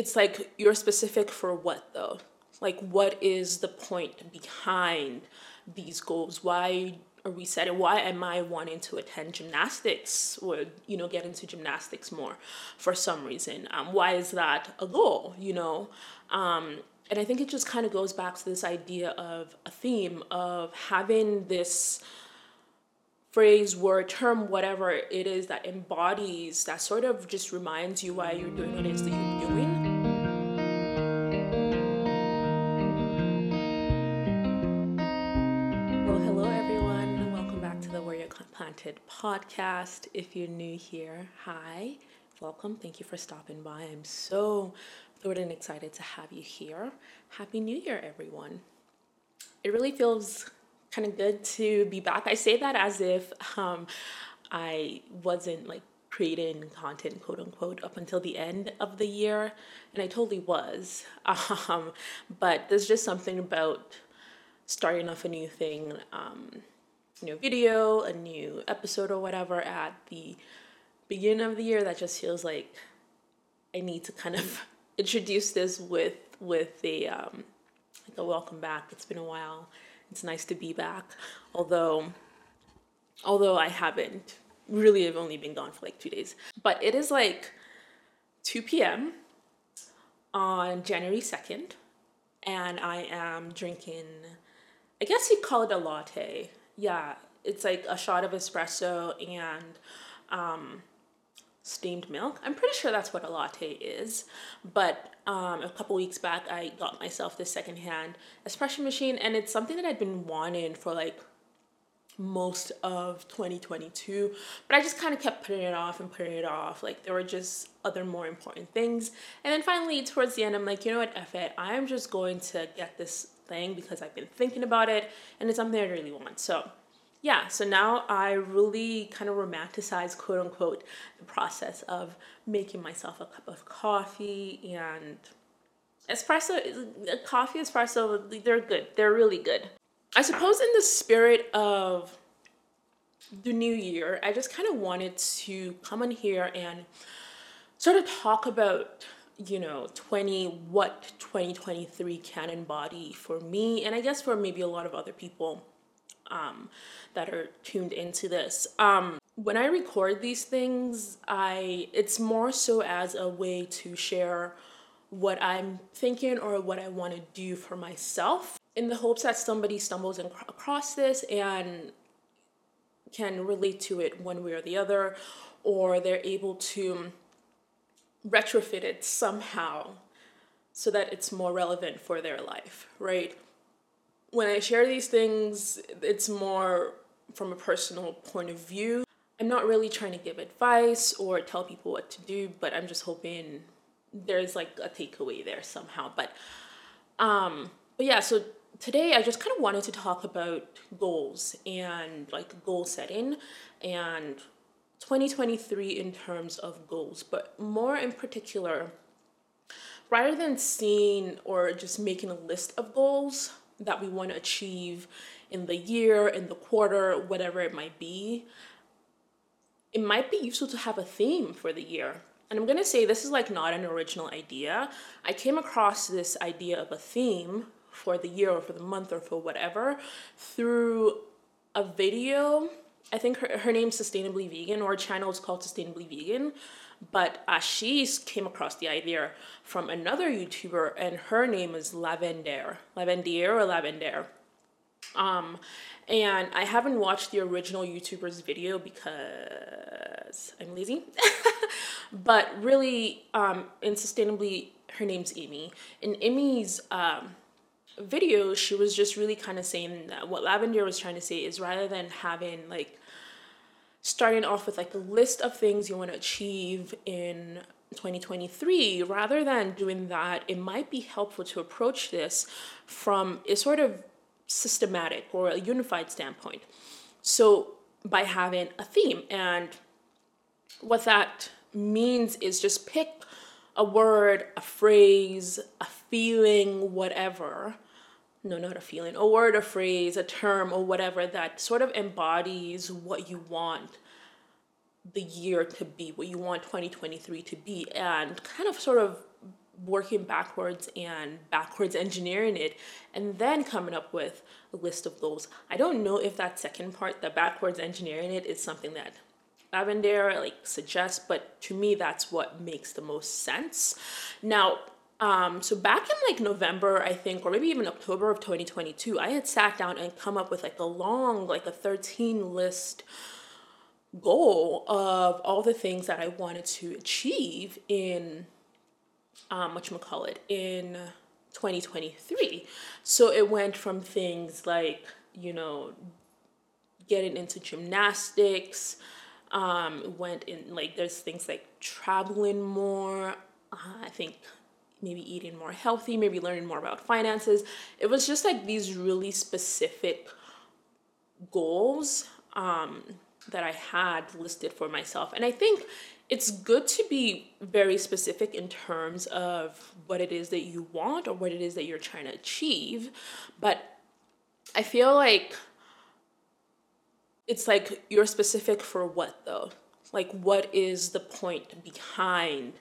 it's like you're specific for what though? Like, what is the point behind these goals? Why are we setting? Why am I wanting to attend gymnastics or you know get into gymnastics more for some reason? Um, why is that a goal? You know, um, and I think it just kind of goes back to this idea of a theme of having this phrase, word, term, whatever it is that embodies, that sort of just reminds you why you're doing what it is that you're doing. Planted podcast. If you're new here, hi, welcome. Thank you for stopping by. I'm so thrilled and excited to have you here. Happy New Year, everyone. It really feels kind of good to be back. I say that as if um, I wasn't like creating content, quote unquote, up until the end of the year, and I totally was. Um, but there's just something about starting off a new thing, um, new video, a new episode, or whatever at the beginning of the year that just feels like I need to kind of introduce this with with a um, like a welcome back. It's been a while it's nice to be back. Although although I haven't really have only been gone for like two days. But it is like 2 p.m. on January 2nd, and I am drinking I guess you'd call it a latte. Yeah, it's like a shot of espresso and um, steamed milk. I'm pretty sure that's what a latte is. But um, a couple weeks back, I got myself this secondhand espresso machine, and it's something that I'd been wanting for like most of 2022 but i just kind of kept putting it off and putting it off like there were just other more important things and then finally towards the end i'm like you know what F it i'm just going to get this thing because i've been thinking about it and it's something i really want so yeah, so now I really kind of romanticize, quote unquote, the process of making myself a cup of coffee and espresso, uh, coffee, espresso, they're good. They're really good. I suppose in the spirit of the new year, I just kind of wanted to come in here and sort of talk about you know 20 what 2023 can embody for me and i guess for maybe a lot of other people um, that are tuned into this. Um, when I record these things, I it's more so as a way to share what I'm thinking or what I want to do for myself in the hopes that somebody stumbles across this and can relate to it one way or the other or they're able to retrofit it somehow so that it's more relevant for their life, right? when I share these things, it's more from a personal point of view. I'm not really trying to give advice or tell people what to do, but I'm just hoping there's like a takeaway there somehow. But um but yeah, so today I just kind of wanted to talk about goals and like goal setting and 2023 in terms of goals, but more in particular rather than seeing or just making a list of goals, that we want to achieve in the year, in the quarter, whatever it might be, it might be useful to have a theme for the year. And I'm gonna say this is like not an original idea. I came across this idea of a theme for the year or for the month or for whatever through a video. I think her, her name's Sustainably Vegan or channel is called Sustainably Vegan. But Ashish came across the idea from another YouTuber, and her name is Lavendaire, Lavendaire or Lavendaire. Um, and I haven't watched the original YouTuber's video because I'm lazy. but really, um, and sustainably, her name's Amy. In Amy's um, video, she was just really kind of saying that what Lavendaire was trying to say is rather than having like starting off with like a list of things you want to achieve in 2023 rather than doing that it might be helpful to approach this from a sort of systematic or a unified standpoint. So by having a theme and what that means is just pick a word a phrase a feeling whatever no, not a feeling, a word, a phrase, a term, or whatever that sort of embodies what you want the year to be, what you want 2023 to be, and kind of sort of working backwards and backwards engineering it and then coming up with a list of goals. I don't know if that second part, the backwards engineering it, is something that Lavendaire like suggests, but to me that's what makes the most sense. Now, um, so back in like November, I think, or maybe even October of 2022, I had sat down and come up with like a long, like a 13 list goal of all the things that I wanted to achieve in um what you call it in 2023. So it went from things like, you know, getting into gymnastics, um, went in like there's things like traveling more. Uh, I think maybe eating more healthy, maybe learning more about finances. It was just like these really specific goals um, that I had listed for myself. And I think it's good to be very specific in terms of what it is that you want or what it is that you're trying to achieve. But I feel like it's like you're specific for what though? Like, what is the point behind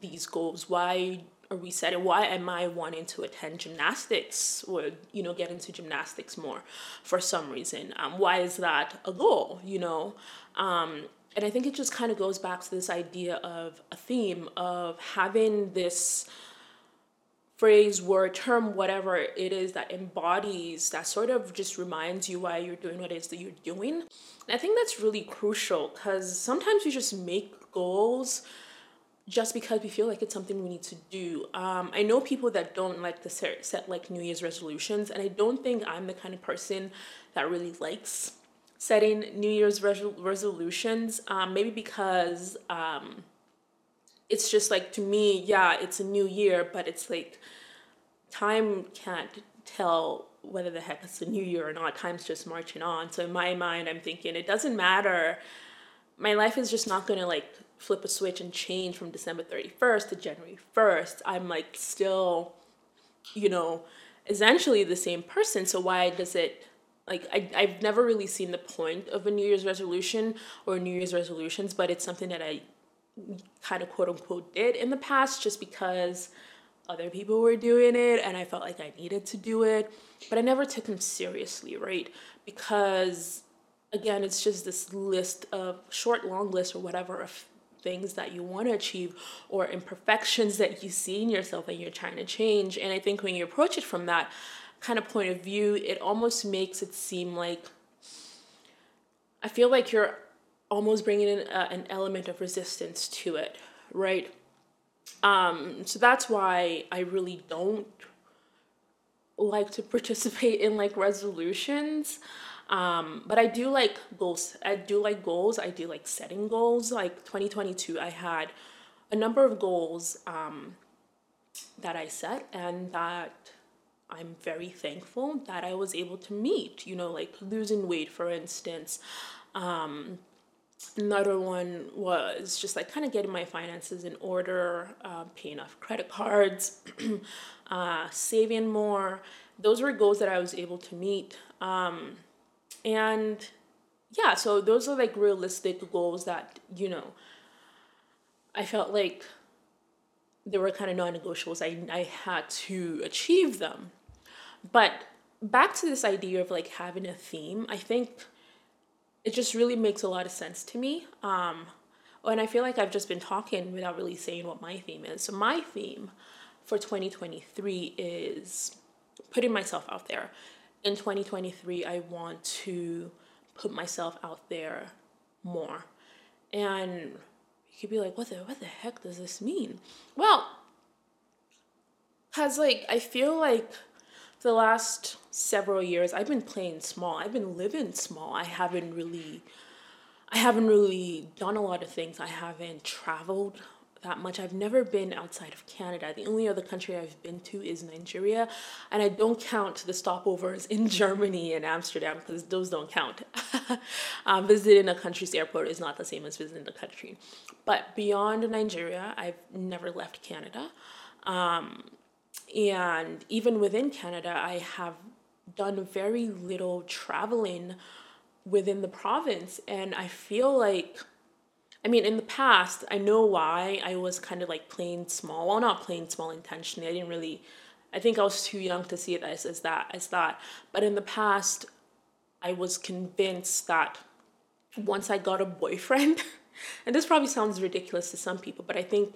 these goals? Why are we setting? Why am I wanting to attend gymnastics or you know get into gymnastics more for some reason? Um, why is that a goal? You know, um, and I think it just kind of goes back to this idea of a theme of having this phrase, word, term, whatever it is that embodies, that sort of just reminds you why you're doing what it is that you're doing. And I think that's really crucial because sometimes we just make goals just because we feel like it's something we need to do. Um, I know people that don't like to set, set like New Year's resolutions, and I don't think I'm the kind of person that really likes setting New Year's resolutions. Um, maybe because um, it's just like to me, yeah, it's a new year, but it's like time can't tell whether the heck it's a new year or not. Time's just marching on. So in my mind, I'm thinking it doesn't matter. My life is just not gonna like flip a switch and change from December 31st to January 1st. I'm like still, you know, essentially the same person. So why does it like I, I've never really seen the point of a New Year's resolution or New Year's resolutions, but it's something that I kind of quote unquote did in the past just because other people were doing it and I felt like I needed to do it. But I never took them seriously, right? Because again, it's just this list of short, long list or whatever of things that you want to achieve or imperfections that you see in yourself and you're trying to change. And I think when you approach it from that kind of point of view, it almost makes it seem like I feel like you're almost bringing in a, an element of resistance to it, right? Um, so that's why I really don't like to participate in like resolutions. Um, but I do like goals. I do like goals. I do like setting goals. Like 2022, I had a number of goals um, that I set and that I'm very thankful that I was able to meet. You know, like losing weight, for instance. Um, another one was just like kind of getting my finances in order, uh, paying off credit cards, uh, saving more. Those were goals that I was able to meet. Um, and yeah, so those are like realistic goals that, you know, I felt like they were kind of non negotiables. I, I had to achieve them. But back to this idea of like having a theme, I think it just really makes a lot of sense to me. Um, and I feel like I've just been talking without really saying what my theme is. So, my theme for 2023 is putting myself out there in 2023, I want to put myself out there more. And you could be like, what the what the heck does this mean? Well, cause like I feel like the last several years I've been playing small. I've been living small. I haven't really I haven't really done a lot of things. I haven't traveled that much. I've never been outside of Canada. The only other country I've been to is Nigeria, and I don't count the stopovers in Germany and Amsterdam because those don't count. um, visiting a country's airport is not the same as visiting the country. But beyond Nigeria, I've never left Canada. Um, and even within Canada, I have done very little traveling within the province, and I feel like I mean, in the past, I know why I was kind of like playing small. Well, not playing small intentionally. I didn't really. I think I was too young to see it as, as that as that. But in the past, I was convinced that once I got a boyfriend, and this probably sounds ridiculous to some people, but I think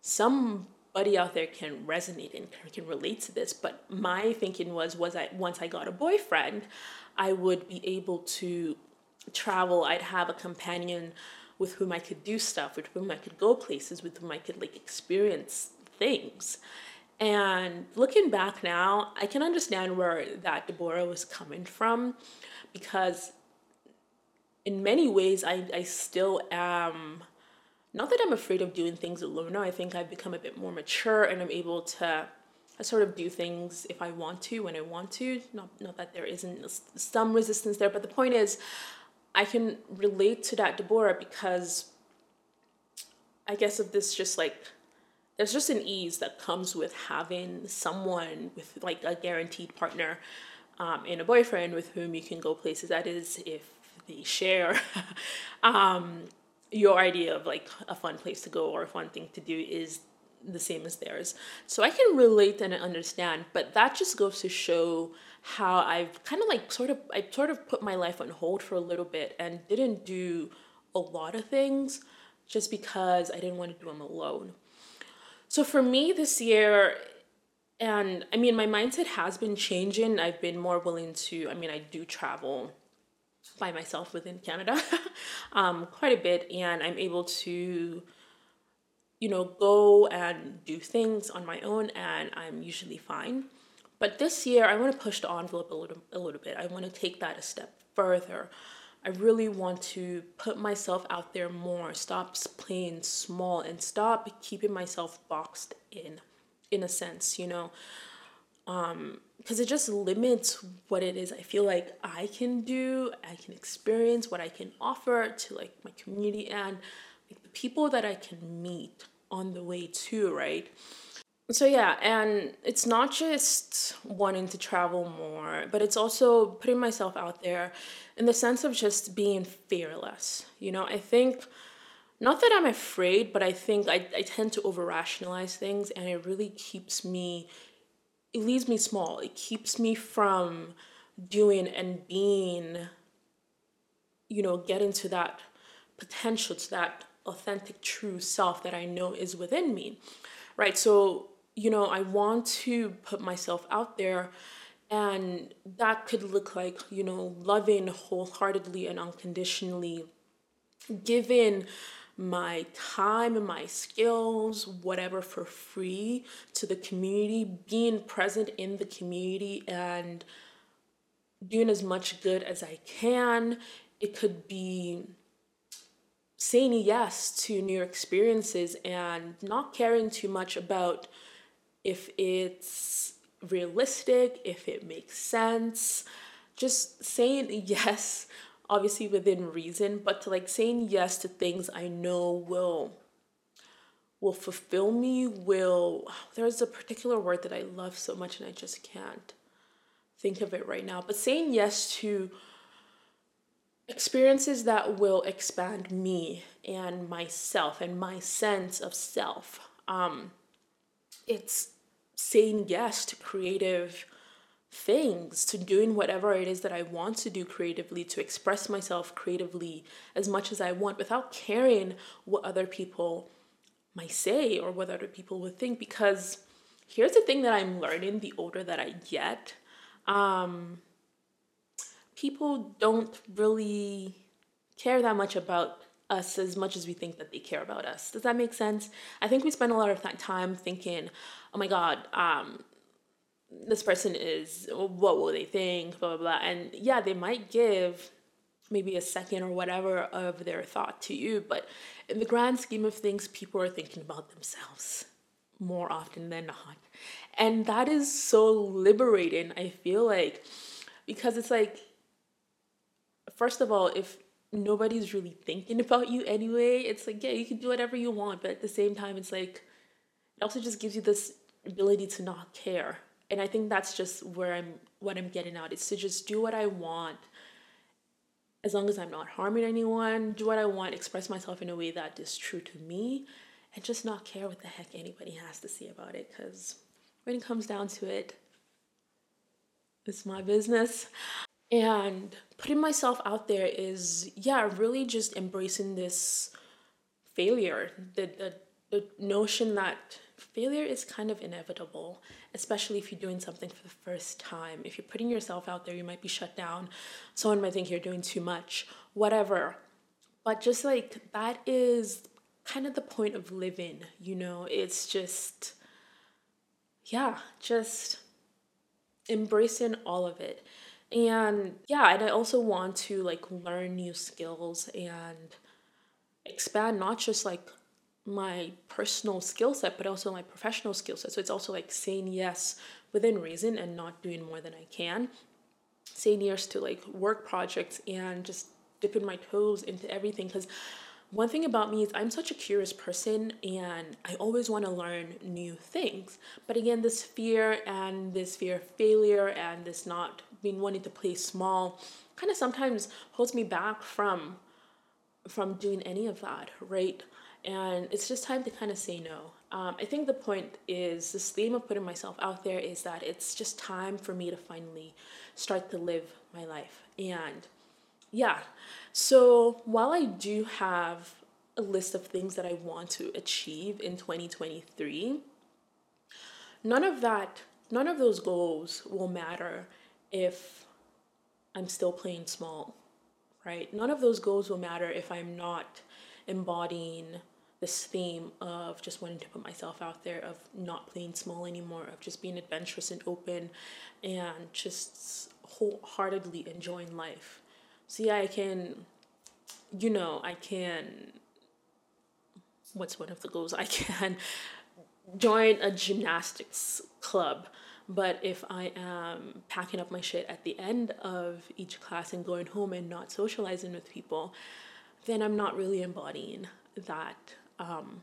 somebody out there can resonate and can relate to this. But my thinking was was I once I got a boyfriend, I would be able to travel. I'd have a companion with whom I could do stuff, with whom I could go places, with whom I could like experience things. And looking back now, I can understand where that Deborah was coming from because in many ways I, I still am not that I'm afraid of doing things alone now. I think I've become a bit more mature and I'm able to I sort of do things if I want to when I want to. Not not that there isn't some resistance there, but the point is I can relate to that Deborah because I guess of this just like there's just an ease that comes with having someone with like a guaranteed partner um, and a boyfriend with whom you can go places. That is, if they share um, your idea of like a fun place to go or a fun thing to do is the same as theirs. So I can relate and understand, but that just goes to show how I've kind of like sort of I sort of put my life on hold for a little bit and didn't do a lot of things just because I didn't want to do them alone. So for me this year and I mean my mindset has been changing. I've been more willing to I mean I do travel by myself within Canada um, quite a bit and I'm able to you know go and do things on my own and I'm usually fine. But this year, I want to push the envelope a little, a little bit. I want to take that a step further. I really want to put myself out there more, stop playing small, and stop keeping myself boxed in, in a sense, you know. Um, because it just limits what it is I feel like I can do, I can experience, what I can offer to like my community and people that I can meet on the way too, right? So yeah, and it's not just wanting to travel more, but it's also putting myself out there in the sense of just being fearless. You know, I think not that I'm afraid, but I think I, I tend to over rationalize things and it really keeps me it leaves me small. It keeps me from doing and being, you know, getting to that potential, to that authentic, true self that I know is within me. Right. So you know, I want to put myself out there. And that could look like, you know, loving wholeheartedly and unconditionally, giving my time and my skills, whatever, for free to the community, being present in the community and doing as much good as I can. It could be saying yes to new experiences and not caring too much about if it's realistic, if it makes sense. Just saying yes, obviously within reason, but to like saying yes to things I know will will fulfill me, will there's a particular word that I love so much and I just can't think of it right now. But saying yes to experiences that will expand me and myself and my sense of self. Um, it's saying yes to creative things, to doing whatever it is that I want to do creatively, to express myself creatively as much as I want without caring what other people might say or what other people would think. Because here's the thing that I'm learning the older that I get. Um, people don't really care that much about us as much as we think that they care about us. Does that make sense? I think we spend a lot of that time thinking, oh my God, um, this person is, what will they think, blah, blah, blah. And yeah, they might give maybe a second or whatever of their thought to you, but in the grand scheme of things, people are thinking about themselves more often than not. And that is so liberating, I feel like, because it's like, first of all, if nobody's really thinking about you anyway, it's like, yeah, you can do whatever you want, but at the same time, it's like, it also just gives you this ability to not care. And I think that's just where I'm what I'm getting at. is to just do what I want as long as I'm not harming anyone, do what I want, express myself in a way that is true to me, and just not care what the heck anybody has to say about it. Because when it comes down to it, it's my business. And putting myself out there is, yeah, really just embracing this failure, the, the, the notion that failure is kind of inevitable, especially if you're doing something for the first time. If you're putting yourself out there, you might be shut down. Someone might think you're doing too much, whatever. But just like that is kind of the point of living, you know? It's just, yeah, just embracing all of it. And yeah, and I also want to like learn new skills and expand not just like my personal skill set, but also my professional skill set. So it's also like saying yes within reason and not doing more than I can. Saying yes to like work projects and just dipping my toes into everything. Because one thing about me is I'm such a curious person and I always want to learn new things. But again, this fear and this fear of failure and this not being wanting to play small kind of sometimes holds me back from from doing any of that, right? and it's just time to kind of say no. Um, I think the point is this theme of putting myself out there is that it's just time for me to finally start to live my life. And yeah, so while I do have a list of things that I want to achieve in 2023, none of that, none of those goals will matter if I'm still playing small, right? None of those goals will matter if I'm not embodying this theme of just wanting to put myself out there, of not playing small anymore, of just being adventurous and open and just wholeheartedly enjoying life. So, yeah, I can, you know, I can, what's one of the goals? I can join a gymnastics club. But if I am packing up my shit at the end of each class and going home and not socializing with people, then I'm not really embodying that um,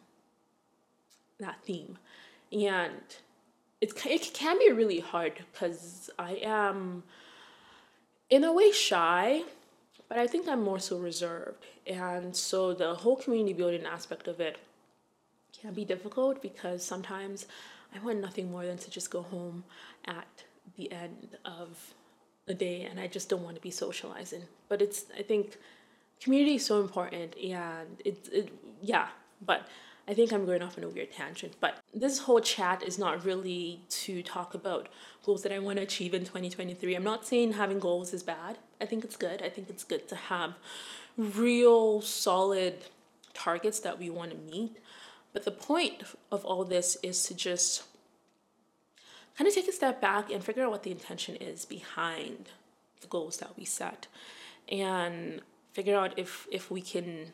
that theme, and it it can be really hard because I am in a way shy, but I think I'm more so reserved, and so the whole community building aspect of it can be difficult because sometimes I want nothing more than to just go home at the end of the day and I just don't want to be socializing. But it's I think community is so important and it, it yeah but I think I'm going off on a weird tangent. But this whole chat is not really to talk about goals that I want to achieve in 2023. I'm not saying having goals is bad. I think it's good. I think it's good to have real solid targets that we want to meet. But the point of all this is to just kind of take a step back and figure out what the intention is behind the goals that we set and figure out if if we can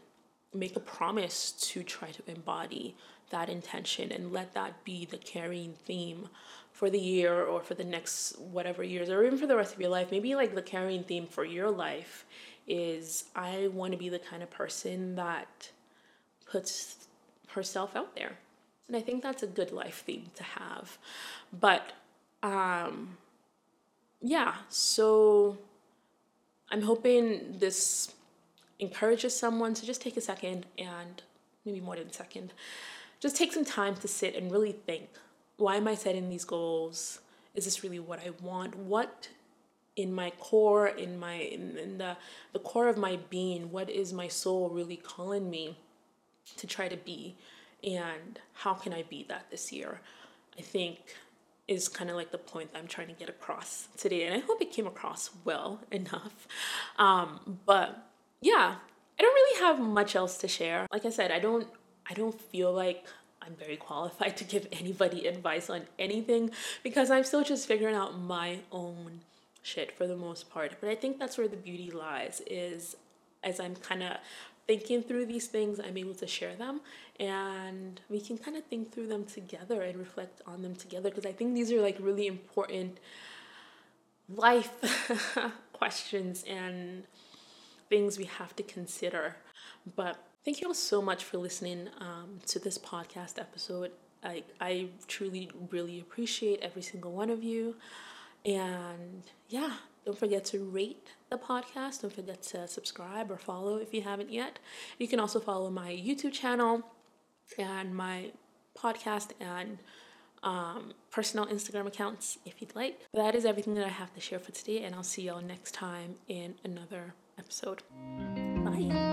make a promise to try to embody that intention and let that be the carrying theme for the year or for the next whatever years or even for the rest of your life. Maybe like the carrying theme for your life is i want to be the kind of person that puts herself out there and i think that's a good life theme to have but um yeah so i'm hoping this encourages someone to just take a second and maybe more than a second, just take some time to sit and really think why am I setting these goals? Is this really what I want? What in my core, in my in, in the the core of my being, what is my soul really calling me to try to be? And how can I be that this year? I think is kind of like the point that I'm trying to get across today. And I hope it came across well enough. Um, but yeah, I don't really have much else to share. Like I said, I don't I don't feel like I'm very qualified to give anybody advice on anything because I'm still just figuring out my own shit for the most part. But I think that's where the beauty lies is as I'm kind of thinking through these things, I'm able to share them and we can kind of think through them together and reflect on them together because I think these are like really important life questions and things we have to consider. But thank you all so much for listening um, to this podcast episode. I, I truly, really appreciate every single one of you. And yeah, Don't forget to rate the podcast. Don't forget to subscribe or follow if you haven't yet. You can also follow my YouTube channel and my podcast and um, personal Instagram accounts if you'd like. That is everything that I have to share for today, and I'll see y'all next time in another episode. Bye.